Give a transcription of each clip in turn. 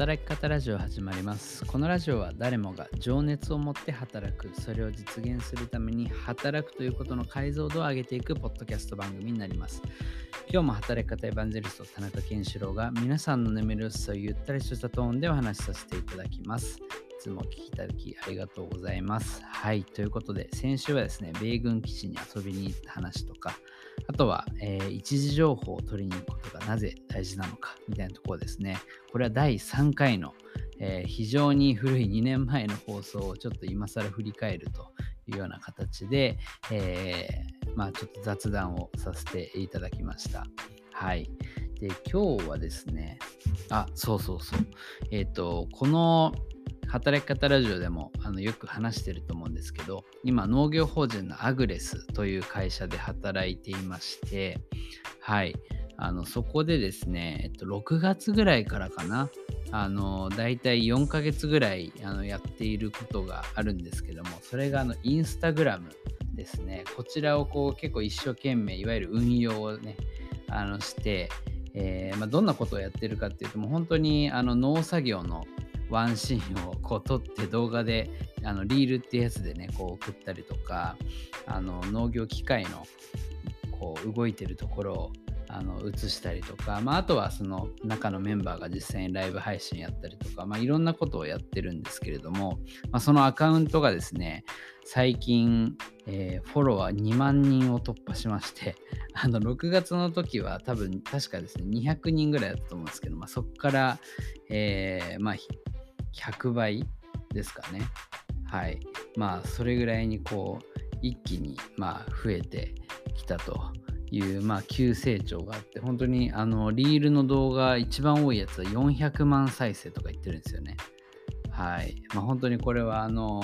働き方ラジオ始まります。このラジオは誰もが情熱を持って働く。それを実現するために働くということの解像度を上げていくポッドキャスト番組になります。今日も働き方エヴァンジェリスト田中健志郎が皆さんの眠る薄さをゆったりとしたトーンでお話しさせていただきます。つも聞きいただきありがとうございます。はい。ということで、先週はですね、米軍基地に遊びに行った話とか、あとは、えー、一時情報を取りに行くことがなぜ大事なのかみたいなところですね。これは第3回の、えー、非常に古い2年前の放送をちょっと今更振り返るというような形で、えー、まあちょっと雑談をさせていただきました。はい。で、今日はですね、あ、そうそうそう。えっ、ー、と、この働き方ラジオでもあのよく話してると思うんですけど今農業法人のアグレスという会社で働いていましてはい。あのそこでですね、えっと、6月ぐらいからかなあのだいたい4ヶ月ぐらいあのやっていることがあるんですけどもそれがあのインスタグラムですね。こちらをこう結構一生懸命いわゆる運用をねあのして、えー、まあ、どんなことをやってるかっていうともう本当にあの農作業のワンシーンをこう撮って動画であのリールってやつでねこう送ったりとかあの農業機械のこう動いてるところをあの映したりとか、まあ、あとはその中のメンバーが実際にライブ配信やったりとか、まあ、いろんなことをやってるんですけれども、まあ、そのアカウントがですね最近、えー、フォロワー2万人を突破しまして あの6月の時は多分確かですね200人ぐらいだったと思うんですけど、まあ、そこから、えー、まあ100倍ですかね。はい。まあ、それぐらいにこう、一気に、まあ、増えてきたという、まあ、急成長があって、本当に、あの、リールの動画、一番多いやつは400万再生とか言ってるんですよね。はい。まあ、本当にこれは、あの、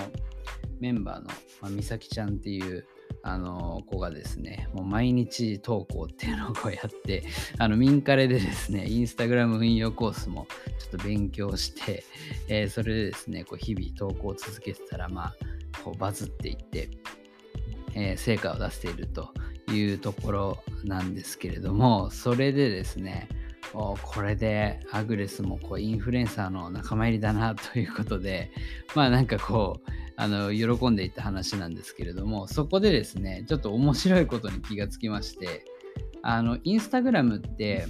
メンバーの、まあ、美咲ちゃんっていう、あの子がですね、もう毎日投稿っていうのをやって、あの、ミンカレでですね、インスタグラム運用コースもちょっと勉強して、えー、それでですね、こう日々投稿を続けてたら、まあ、こうバズっていって、えー、成果を出しているというところなんですけれども、それでですね、これでアグレスもこうインフルエンサーの仲間入りだなということで、まあなんかこう、あの喜んでいた話なんですけれどもそこでですねちょっと面白いことに気がつきましてあのインスタグラムって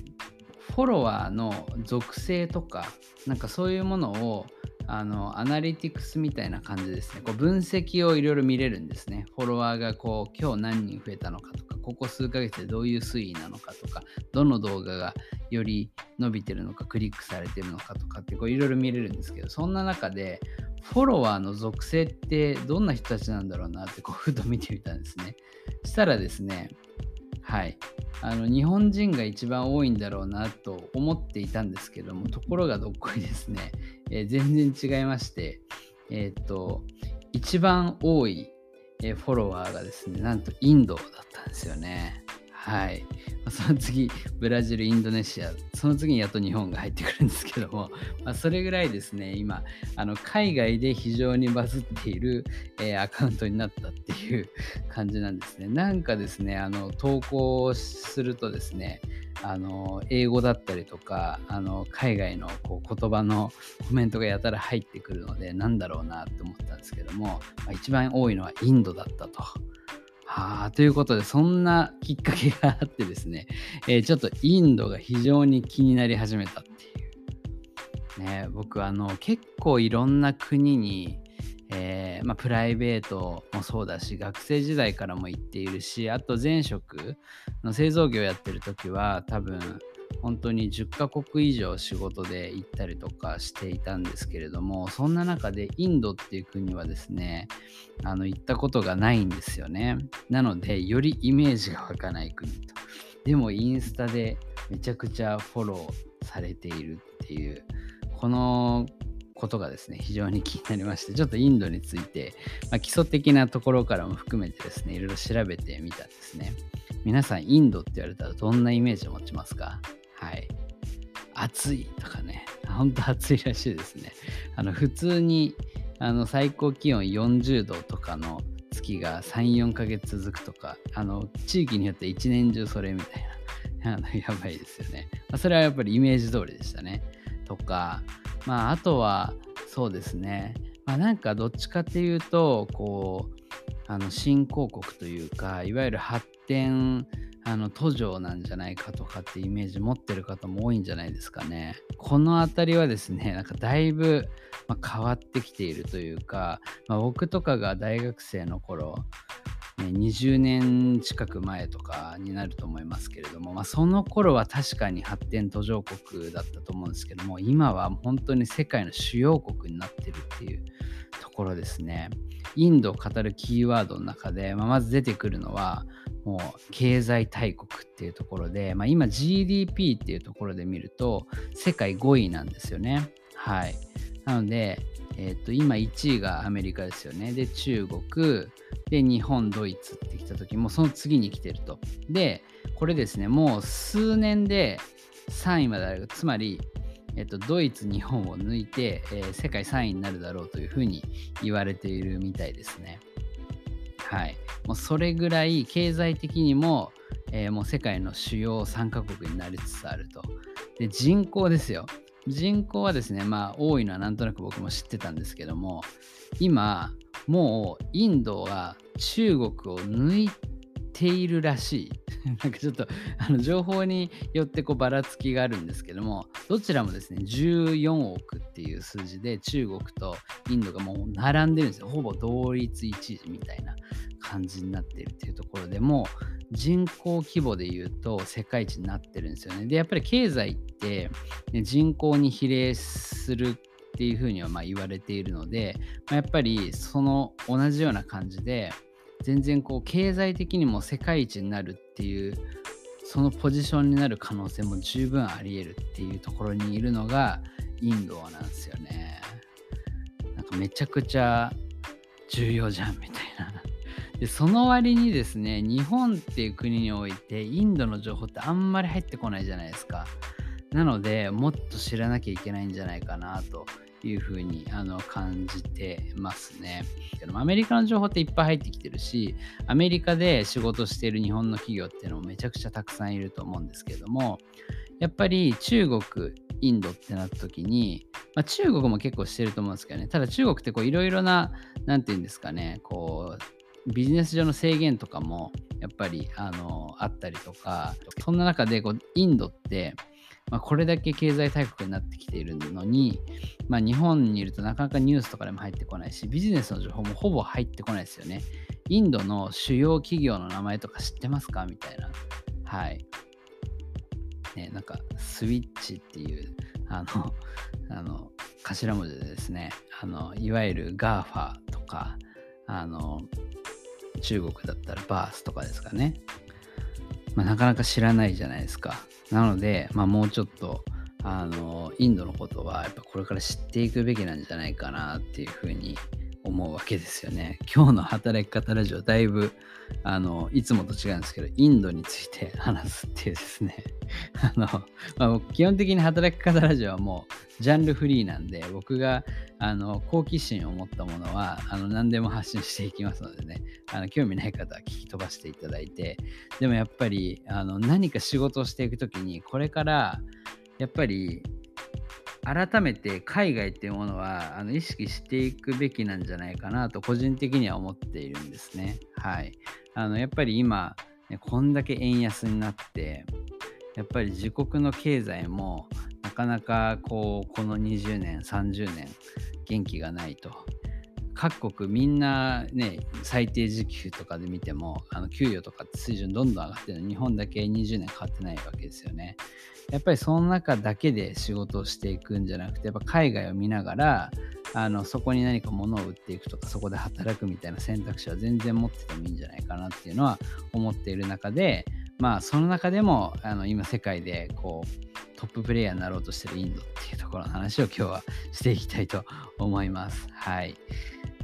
フォロワーの属性とかなんかそういうものをあのアナリティクスみたいな感じですね。こう分析をいろいろ見れるんですね。フォロワーがこう今日何人増えたのかとかここ数ヶ月でどういう推移なのかとかどの動画がより伸びてるのかクリックされてるのかとかっていろいろ見れるんですけどそんな中でフォロワーの属性ってどんな人たちなんだろうなってこうふと見てみたんですね。したらですね、はい。あの日本人が一番多いんだろうなと思っていたんですけども、ところがどっこいですね、えー、全然違いまして、えっ、と、一番多い、え、フォロワーがですね、なんとインドだったんですよね。はい。その次、ブラジル、インドネシア、その次にやっと日本が入ってくるんですけども、まあ、それぐらいですね、今、あの海外で非常にバズっている、えー、アカウントになったっていう感じなんですね。なんかですね、あの投稿するとですね、あの英語だったりとかあの海外のこう言葉のコメントがやたら入ってくるのでなんだろうなって思ったんですけども、まあ、一番多いのはインドだったと。はあ、ということで、そんなきっかけがあってですね、えー、ちょっとインドが非常に気になり始めたっていう。ね、僕、あの、結構いろんな国に、えー、まあ、プライベートもそうだし、学生時代からも行っているし、あと前職の製造業やってる時は、多分、本当に10カ国以上仕事で行ったりとかしていたんですけれどもそんな中でインドっていう国はですねあの行ったことがないんですよね。なのでよりイメージが湧かない国と。でもインスタでめちゃくちゃフォローされているっていうこのことがですね、非常に気になりまして、ちょっとインドについて、まあ、基礎的なところからも含めてですね、いろいろ調べてみたんですね。皆さん、インドって言われたらどんなイメージを持ちますか？はい。暑いとかね、ほんと暑いらしいですね。あの普通にあの最高気温40度とかの月が3、4ヶ月続くとか、あの地域によって一年中それみたいな、あのやばいですよね。まあ、それはやっぱりイメージ通りでしたね。とか、まああとはそうですねまあなんかどっちかっていうとこうあの新興国というかいわゆる発展あの途上なんじゃないかとかってイメージ持ってる方も多いんじゃないですかね。この辺りはですねなんかだいぶ、まあ、変わってきているというか、まあ、僕とかが大学生の頃ね、20年近く前とかになると思いますけれども、まあ、その頃は確かに発展途上国だったと思うんですけども今は本当に世界の主要国になってるっていうところですねインドを語るキーワードの中で、まあ、まず出てくるのはもう経済大国っていうところで、まあ、今 GDP っていうところで見ると世界5位なんですよねはいなのでえー、と今1位がアメリカですよね。で、中国、で、日本、ドイツってきた時もその次に来てると。で、これですね、もう数年で3位まである。つまり、えっと、ドイツ、日本を抜いて、えー、世界3位になるだろうというふうに言われているみたいですね。はい。もうそれぐらい経済的にも、えー、もう世界の主要3カ国になりつつあると。で、人口ですよ。人口はですね、まあ多いのはなんとなく僕も知ってたんですけども、今、もうインドは中国を抜いているらしい。なんかちょっとあの情報によってこうばらつきがあるんですけども、どちらもですね、14億っていう数字で中国とインドがもう並んでるんですよ。ほぼ同率一時みたいな感じになってるっていうところでも人口規模で言うと世界一になってるんですよね。で、やっぱり経済って、ね、人口に比例するっていうふうにはま言われているので、まあ、やっぱりその同じような感じで全然こう経済的にも世界一になるっていうそのポジションになる可能性も十分あり得るっていうところにいるのがインドなんですよね。なんかめちゃくちゃ重要じゃんみたいな。でその割にですね日本っていう国においてインドの情報ってあんまり入ってこないじゃないですかなのでもっと知らなきゃいけないんじゃないかなというふうにあの感じてますね。アメリカの情報っていっぱい入ってきてるし、アメリカで仕事してる日本の企業っていうのもめちゃくちゃたくさんいると思うんですけども、やっぱり中国、インドってなった時に、まあ、中国も結構してると思うんですけどね、ただ中国っていろいろな、なんていうんですかね、こう、ビジネス上の制限とかもやっぱりあのあったりとかそんな中でこうインドって、まあ、これだけ経済大国になってきているのに、まあ、日本にいるとなかなかニュースとかでも入ってこないしビジネスの情報もほぼ入ってこないですよね。インドの主要企業の名前とか知ってますか？みたいな。はい。ねなんかスイッチっていうあの あの頭文字でですねあのいわゆる GAFA とかあの中国だったらバースとかですかね。まあ、なかなか知らないじゃないですか。なので、まあ、もうちょっと、あの、インドのことは、やっぱこれから知っていくべきなんじゃないかなっていうふうに思うわけですよね。今日の働き方ラジオ、だいぶ、あの、いつもと違うんですけど、インドについて話すっていうですね。あの、まあ、基本的に働き方ラジオはもう、ジャンルフリーなんで、僕が、あの、好奇心を持ったものは、あの、何でも発信していきますのでね、あの、興味ない方は聞き飛ばしていただいて、でもやっぱり、あの、何か仕事をしていくときに、これから、やっぱり改めて海外っていうものはあの意識していくべきなんじゃないかなと個人的には思っているんですね。はい。あのやっぱり今、ね、こんだけ円安になってやっぱり自国の経済もなかなかこうこの20年30年元気がないと各国みんなね最低時給とかで見てもあの給与とかって水準どんどん上がってるの日本だけ20年変わってないわけですよねやっぱりその中だけで仕事をしていくんじゃなくてやっぱ海外を見ながらあのそこに何か物を売っていくとかそこで働くみたいな選択肢は全然持っててもいいんじゃないかなっていうのは思っている中でまあその中でもあの今世界でこうトッププレイヤーになろうとしてるインドっていうところの話を今日はしていきたいと思います。はい。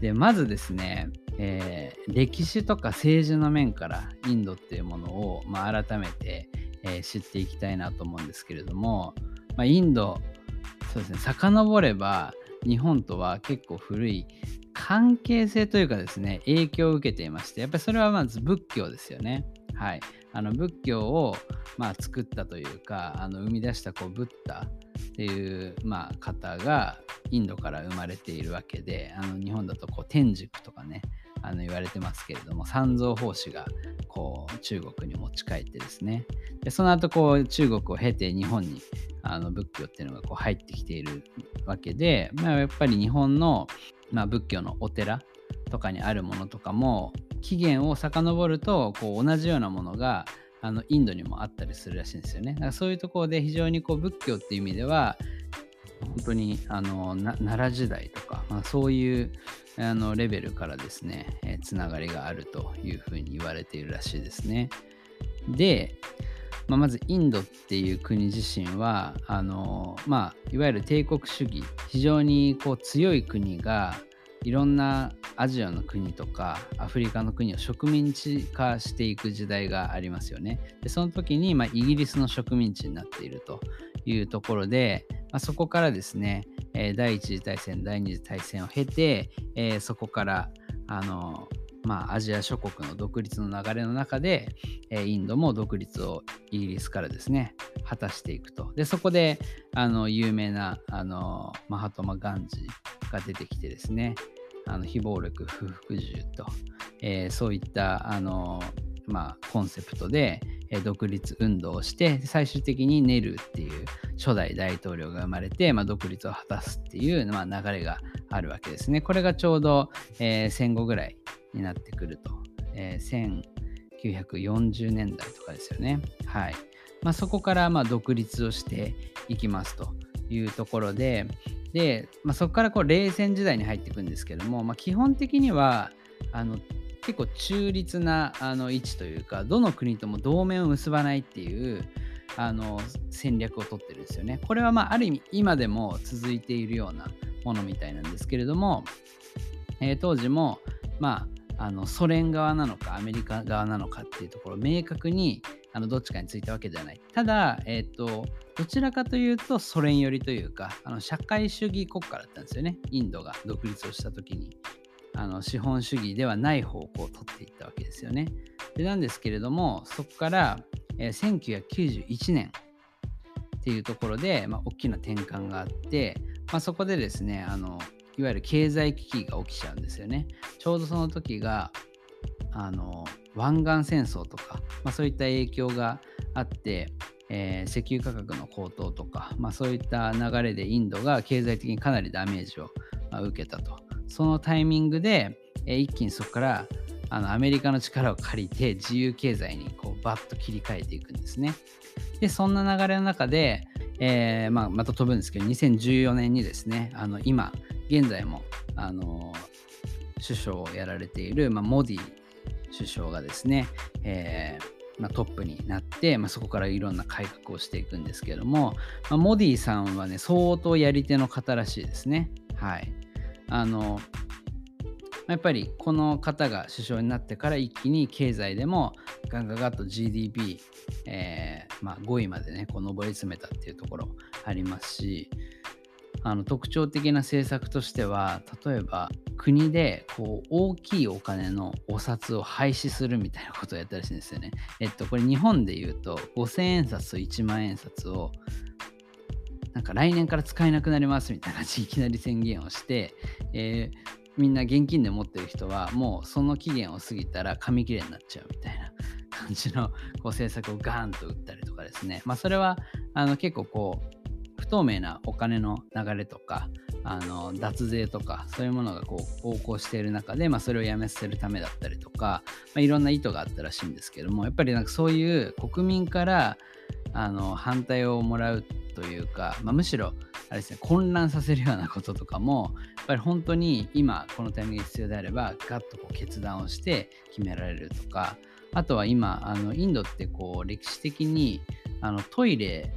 で、まずですね、えー、歴史とか政治の面からインドっていうものを、まあ、改めて、えー、知っていきたいなと思うんですけれども、まあ、インド、そうですね、遡れば日本とは結構古い関係性というかですね、影響を受けていまして、やっぱりそれはまず仏教ですよね。はい。あの仏教を、まあ、作ったというか、あの生み出したこうブッダっていう、まあ、方がインドから生まれているわけであの日本だとこう天竺とかねあの言われてますけれども三蔵法師がこう中国に持ち帰ってですねでその後こう中国を経て日本にあの仏教っていうのがこう入ってきているわけで、まあ、やっぱり日本の、まあ、仏教のお寺とかにあるものとかも起源を遡るとこう同じようなものがあのインドにもあったりするらしいんですよね。だからそういうところで非常にこう仏教っていう意味では本当にあの奈良時代とか、まあ、そういうあのレベルからですね、えー、つながりがあるというふうに言われているらしいですね。で、まあ、まずインドっていう国自身はあの、まあ、いわゆる帝国主義非常にこう強い国がいろんなアジアの国とかアフリカの国を植民地化していく時代がありますよね。でその時に、まあ、イギリスの植民地になっているというところで、まあ、そこからですね、えー、第一次大戦第二次大戦を経て、えー、そこからあのまあ、アジア諸国の独立の流れの中で、え、インドも独立をイギリスからですね果たしていくとでそこであの有名なあのマハトマ・ガンジが出てきてですねあの非暴力不服従と、えー、そういったあの、まあ、コンセプトで、独立運動をして最終的にネルっていう初代大統領が生まれて、まあ、独立を果たすっていう、まあ、流れがあるわけですね。これがちょうど、えー、戦後ぐらいになってくると、えー、1940年代とかですよね。はいまあ、そこからま独立をしていきますというところで、で、まあ、そこからこう冷戦時代に入っていくんですけども、まあ、基本的にはあの結構中立なあの位置というかどの国とも同盟を結ばないっていうあの戦略をとってるんですよね。これはまあある意味今でも続いているようなものみたいなんですけれども、えー、当時もまああのソ連側なのかアメリカ側なのかっていうところ明確にあのどっちかについたわけではない。ただ、えっ、ー、と、どちらかというとソ連寄りというか、あの社会主義国家だったんですよね。インドが独立をした時に。あの資本主義ではない方向を取っていったわけですよね。でなんですけれども、そこから、えー、1991年っていうところで、まあ、大きな転換があって、まあ、そこでですねあの、いわゆる経済危機が起きちゃうんですよね。ちょうどその時が、あの湾岸戦争とか、まあ、そういった影響があって、えー、石油価格の高騰とか、まあ、そういった流れでインドが経済的にかなりダメージを、まあ、受けたと。そのタイミングで、えー、一気にそこからあのアメリカの力を借りて自由経済にこうバッと切り替えていくんですね。で、そんな流れの中で、えーまあ、また飛ぶんですけど、2014年にですね、あの今、現在もあの首相をやられている、まあ、モディ首相がですね、えー、まあ、トップになって、まあ、そこからいろんな改革をしていくんですけども、ま、モディさんはね、相当やり手の方らしいですね。はい。あの、やっぱりこの方が首相になってから一気に経済でもガンガガッと GDP、えー、まあ、5位までね、こう上り詰めたっていうところありますし、あの特徴的な政策としては例えば国でこう大きいお金のお札を廃止するみたいなことをやったらしいんですよね。えっとこれ日本で言うと5000円札と1万円札をなんか来年から使えなくなりますみたいな感じいきなり宣言をして、えー、みんな現金で持ってる人はもうその期限を過ぎたら紙切れになっちゃうみたいな感じのこう政策をガーンと打ったりとかですね。まあそれはあの結構こう透明なお金の流れとかあの脱税とかそういうものがこう横行している中で、まあ、それをやめさせるためだったりとか、まあ、いろんな意図があったらしいんですけどもやっぱりなんかそういう国民からあの反対をもらうというか、まあ、むしろあれですね混乱させるようなこととかもやっぱり本当に今このタイミングが必要であればガッとこう決断をして決められるとかあとは今あのインドってこう歴史的にあのトイレ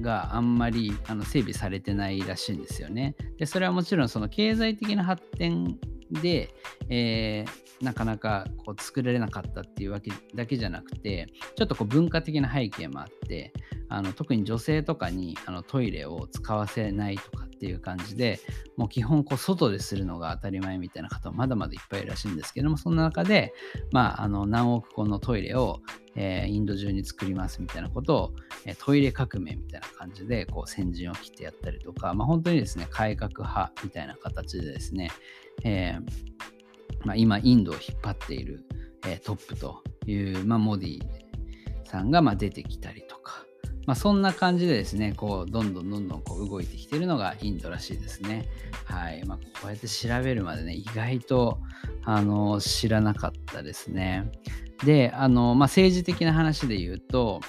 があんまりあの整備されてないらしいんですよね。でそれはもちろんその経済的な発展で、えー、なかなかこう作られなかったっていうわけだけじゃなくてちょっとこう文化的な背景もあってあの特に女性とかにあのトイレを使わせないとかっていう感じで、もう基本こう外でするのが当たり前みたいな方もまだまだいっぱいいるらしいんですけども、そんな中で、まあ、あの何億個のトイレを、えー、インド中に作りますみたいなことを、えトイレ革命みたいな感じでこう先陣を切ってやったりとか、まあ、本当にですね、改革派みたいな形でですね、えー、まあ、今インドを引っ張っている、えー、トップという、まあ、モディさんがま出てきたりとか、まあ、そんな感じでですね、こう、どんどんどんどんこう動いてきてるのがインドらしいですね。はい。まあ、こうやって調べるまでね、意外と、あの、知らなかったですね。で、あの、まあ、政治的な話で言うと、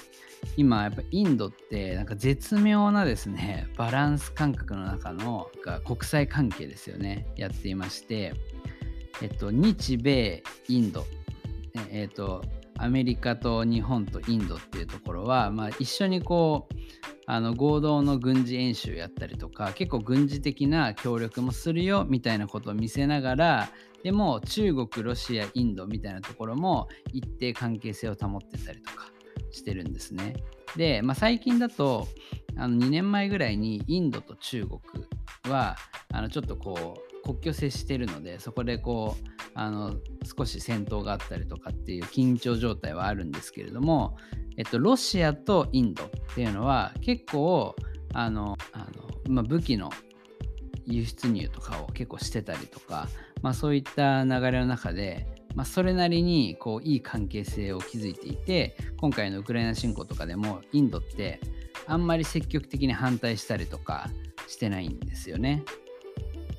今やっぱインドってなんか絶妙なですね バランス感覚の中の国際関係ですよねやっていましてえっと日米インドえっとアメリカと日本とインドっていうところは、まあ、一緒にこうあの合同の軍事演習やったりとか結構軍事的な協力もするよみたいなことを見せながらでも中国ロシアインドみたいなところも一定関係性を保ってたりとかしてるんですね。で、まあ、最近だとあの2年前ぐらいにインドと中国はあのちょっとこう国境接してるのでそこでこうあの少し戦闘があったりとかっていう緊張状態はあるんですけれども、えっと、ロシアとインドっていうのは結構あのあの、まあ、武器の輸出入とかを結構してたりとか、まあ、そういった流れの中で、まあ、それなりにこういい関係性を築いていて今回のウクライナ侵攻とかでもインドってあんまり積極的に反対したりとかしてないんですよね。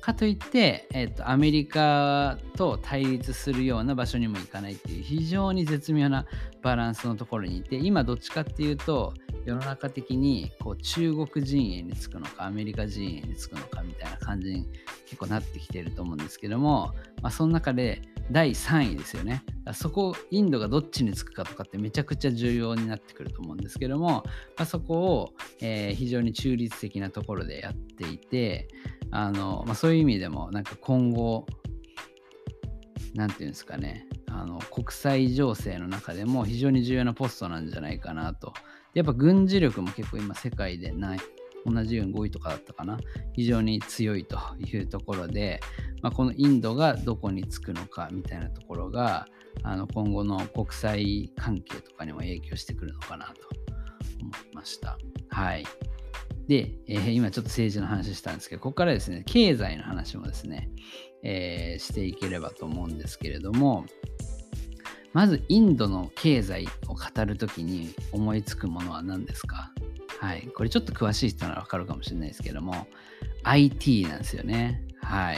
かといって、えーと、アメリカと対立するような場所にも行かないっていう非常に絶妙なバランスのところにいて今どっちかっていうと世の中的にこう中国陣営につくのかアメリカ陣営につくのかみたいな感じに結構なってきてると思うんですけども、まあ、その中で第3位ですよね。そこインドがどっちにつくかとかってめちゃくちゃ重要になってくると思うんですけども、まあ、そこを、えー、非常に中立的なところでやっていてあの、まあ、そういう意味でもなんか今後何て言うんですかねあの国際情勢の中でも非常に重要なポストなんじゃないかなとやっぱ軍事力も結構今世界でない同じように5位とかだったかな非常に強いというところで、まあ、このインドがどこにつくのかみたいなところがあの今後の国際関係とかにも影響してくるのかなと思いました。はい。で、えー、今ちょっと政治の話したんですけど、ここからですね、経済の話もですね、えー、していければと思うんですけれども、まずインドの経済を語るときに思いつくものは何ですか？はい。これちょっと詳しい人ならわかるかもしれないですけども、IT なんですよね。はい。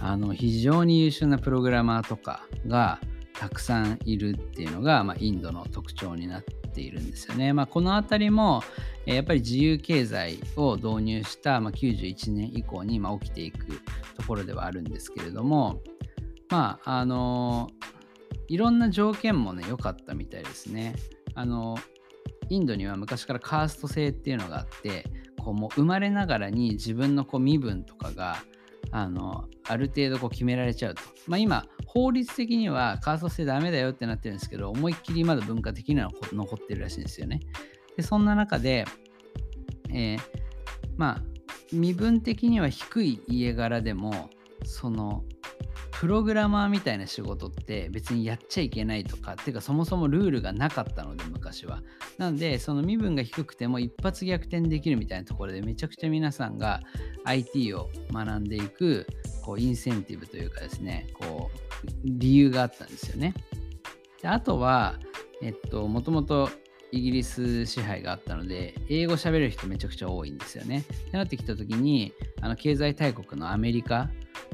あの、非常に優秀なプログラマーとかがたくさんいるっていうのが、まあ、インドの特徴になっているんですよね。まあ、このあたりも、えやっぱり自由経済を導入した、まあ、91年以降に、ま起きていくところではあるんですけれども、まあ、あのいろんな条件もね、良かったみたいですね。あのインドには昔からカースト制っていうのがあって、こうもう生まれながらに自分のこう身分とかがあのある程度こう決められちゃうと。まあ、今、法律的にはカースト制ダメだよってなってるんですけど、思いっきりまだ文化的には残ってるらしいんですよね。でそんな中で、えー、まあ身分的には低い家柄でもそのプログラマーみたいな仕事って別にやっちゃいけないとかっていうかそもそもルールがなかったので昔はなのでその身分が低くても一発逆転できるみたいなところでめちゃくちゃ皆さんが IT を学んでいくこうインセンティブというかですねこう理由があったんですよねであとはえっともともとイギリス支配があったので、英語喋る人めちゃくちゃ多いんですよね。ってなってきたときに、あの経済大国のアメリカ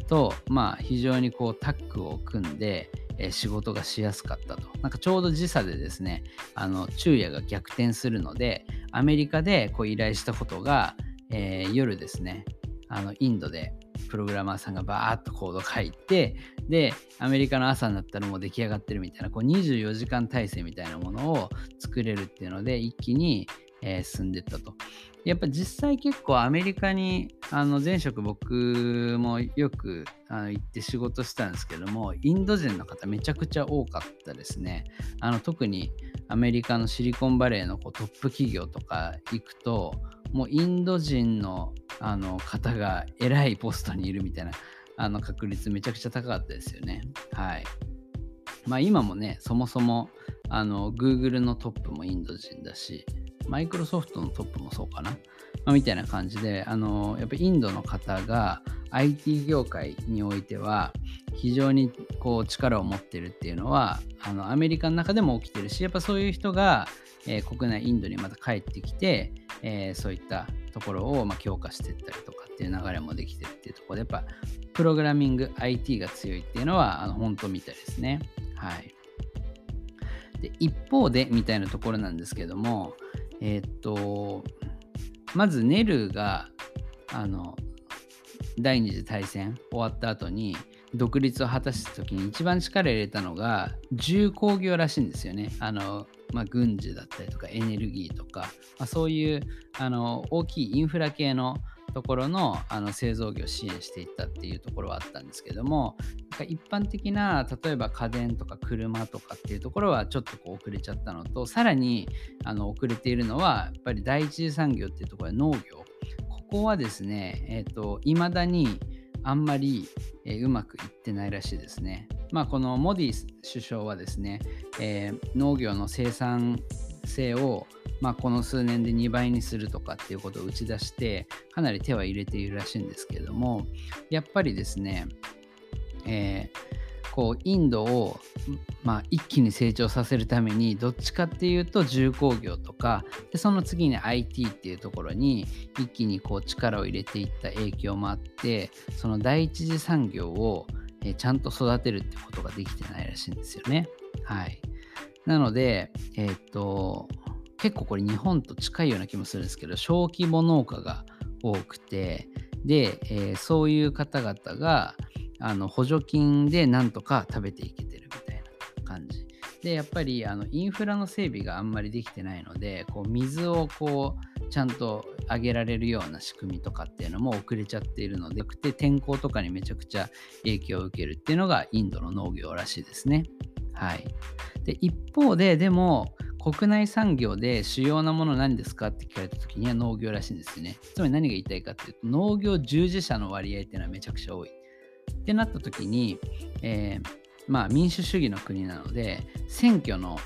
と、まあ、非常にこうタッグを組んで、え、仕事がしやすかったと。なんかちょうど時差でですね、あの昼夜が逆転するので、アメリカでこう依頼したことが、えー、夜ですね、あのインドでプログラマーさんがバーッとコード書いて、で、アメリカの朝になったらもう出来上がってるみたいな、こう24時間体制みたいなものを作れるっていうので、一気に、えー、進んでったと。やっぱ実際結構アメリカにあの前職僕もよくあの行って仕事したんですけどもインド人の方めちゃくちゃ多かったですねあの特にアメリカのシリコンバレーのこうトップ企業とか行くともうインド人のあの方が偉いポストにいるみたいなあの確率めちゃくちゃ高かったですよね。はい。まあ今もね、そもそもあの Google のトップもインド人だし、マイクロソフトのトップもそうかな。まあ、みたいな感じで、あのやっぱりインドの方が IT 業界においては非常にこう力を持ってるっていうのはあのアメリカの中でも起きてるしやっぱそういう人が、えー、国内インドにまた帰ってきて、えー、そういったところをまあ強化していったりとかっていう流れもできてるっていうところでやっぱプログラミング IT が強いっていうのはあの本当みたいですね。はい。で一方でみたいなところなんですけどもえ、っとまずネルがあの第二次大戦終わった後に独立を果たした時に一番力入れたのが重工業らしいんですよね。あのまあ、軍事だったりとかエネルギーとか、まあ、そういうあの大きいインフラ系のところのあの製造業を支援していったっていうところはあったんですけども一般的な例えば家電とか車とかっていうところはちょっとこう遅れちゃったのとさらにあの遅れているのはやっぱり第一次産業っていうところで農業ここはですね、えっ、ー、と、未だにあんまり、えー、うまくいってないらしいですね。まあ、このモディ首相はですね、えー、農業の生産性を、まあ、この数年で2倍にするとかっていうことを打ち出してかなり手は入れているらしいんですけれどもやっぱりですね、えーこうインドを、まあ、一気に成長させるためにどっちかっていうと重工業とかでその次に IT っていうところに一気にこう力を入れていった影響もあってその第一次産業を、ちゃんと育てるってことができてないらしいんですよね。はい、なので、えー、っと結構これ日本と近いような気もするんですけど小規模農家が多くてで、えー、そういう方々があの補助金でなんとか食べていけてるみたいな感じ。で、やっぱりあのインフラの整備があんまりできてないので、こう水をこうちゃんと上げられるような仕組みとかっていうのも遅れちゃっているので、で天候とかにめちゃくちゃ影響を受けるっていうのがインドの農業らしいですね。はい。で、一方で、でも、国内産業で主要なもの何ですかって聞かれた時には農業らしいんですよね。つまり何が言いたいかっていうと農業従事者の割合っていうのはめちゃくちゃ多い。ってなった時に、えー、まあ民主主義の国なので選挙の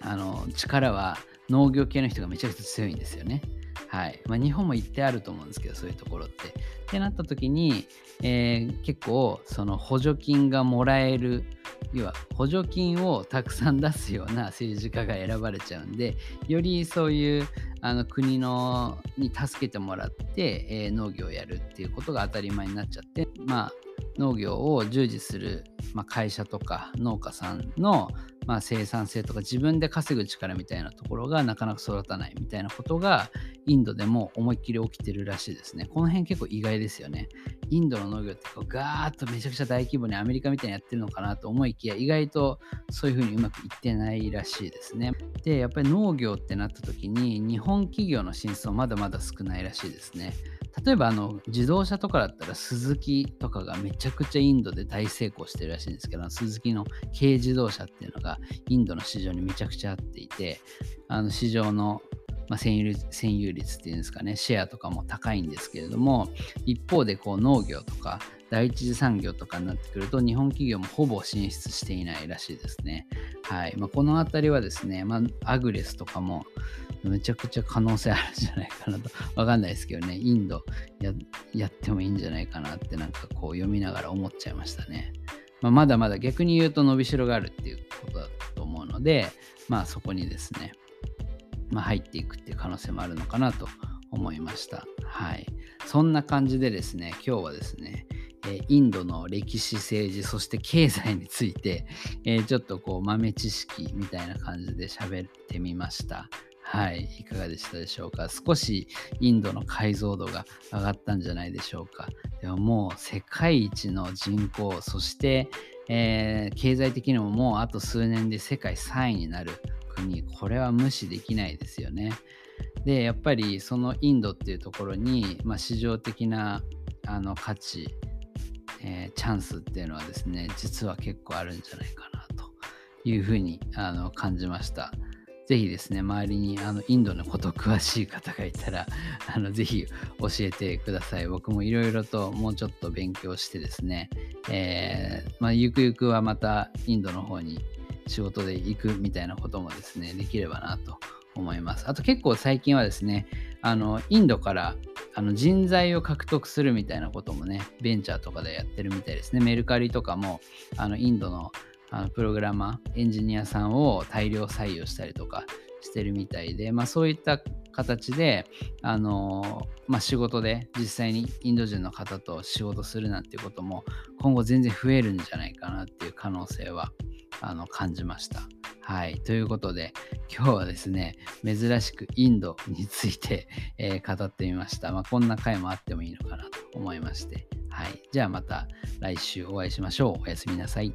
あの力は農業系の人がめちゃくちゃ強いんですよね。はいまあ、日本も一定あると思うんですけどそういうところって。ってなった時に、えー、結構その補助金がもらえる要は補助金をたくさん出すような政治家が選ばれちゃうんでよりそういうあの国のに助けてもらって、えー、農業をやるっていうことが当たり前になっちゃってまあ農業を従事する、まあ、会社とか農家さんの、まあ、生産性とか自分で稼ぐ力みたいなところがなかなか育たないみたいなことがインドでも思いっきり起きてるらしいですね。この辺結構意外ですよね。インドの農業ってこうガーッとめちゃくちゃ大規模にアメリカみたいにやってるのかなと思いきや意外とそういうふうにうまくいってないらしいですね。で、やっぱり農業ってなった時に日本企業の進出はまだまだ少ないらしいですね。例えばあの自動車とかだったらスズキとかがめちゃくちゃインドで大成功してるらしいんですけど、スズキの軽自動車っていうのがインドの市場にめちゃくちゃ合っていて、あの市場のまあ、占有率占有率っていうんですかね、シェアとかも高いんですけれども、一方でこう農業とか第一次産業とかになってくると、日本企業もほぼ進出していないらしいですね。はいまあ、このあたりはですね、まあ、アグレスとかもめちゃくちゃ可能性あるんじゃないかなと、わかんないですけどね、インドややってもいいんじゃないかなってなんかこう読みながら思っちゃいましたね。まあ、まだまだ逆に言うと伸びしろがあるっていうことだと思うので、まあそこにですね、まあ、入っていくっていう可能性もあるのかなと思いました。はい。そんな感じでですね、今日はですね、インドの歴史政治そして経済について、ちょっとこう豆知識みたいな感じで喋ってみました。はい、いかがでしたでしょうか？少しインドの解像度が上がったんじゃないでしょうか。でももう世界一の人口、そして、えー、経済的にももうあと数年で世界3位になる国、これは無視できないですよね。で、やっぱりそのインドっていうところに、まあ、市場的なあの価値、えー、チャンスっていうのはですね、実は結構あるんじゃないかなというふうにあの感じました。ぜひですね、周りにあのインドのこと詳しい方がいたら、あのぜひ教えてください。僕もいろいろともうちょっと勉強してですね、えー、まあ、ゆくゆくはまたインドの方に仕事で行くみたいなこともですね、できればなと思います。あと結構最近はですね、あのインドからあの人材を獲得するみたいなこともね、ベンチャーとかでやってるみたいですね。メルカリとかもあのインドのあのプログラマー、エンジニアさんを大量採用したりとかしてるみたいで、まあ、そういった形で、あのまあ、仕事で実際にインド人の方と仕事するなんていうことも今後全然増えるんじゃないかなっていう可能性はあの感じました。はい。ということで、今日はですね、珍しくインドについて、えー、語ってみました。まあ、こんな回もあってもいいのかなと思いまして。はい。じゃあまた来週お会いしましょう。おやすみなさい。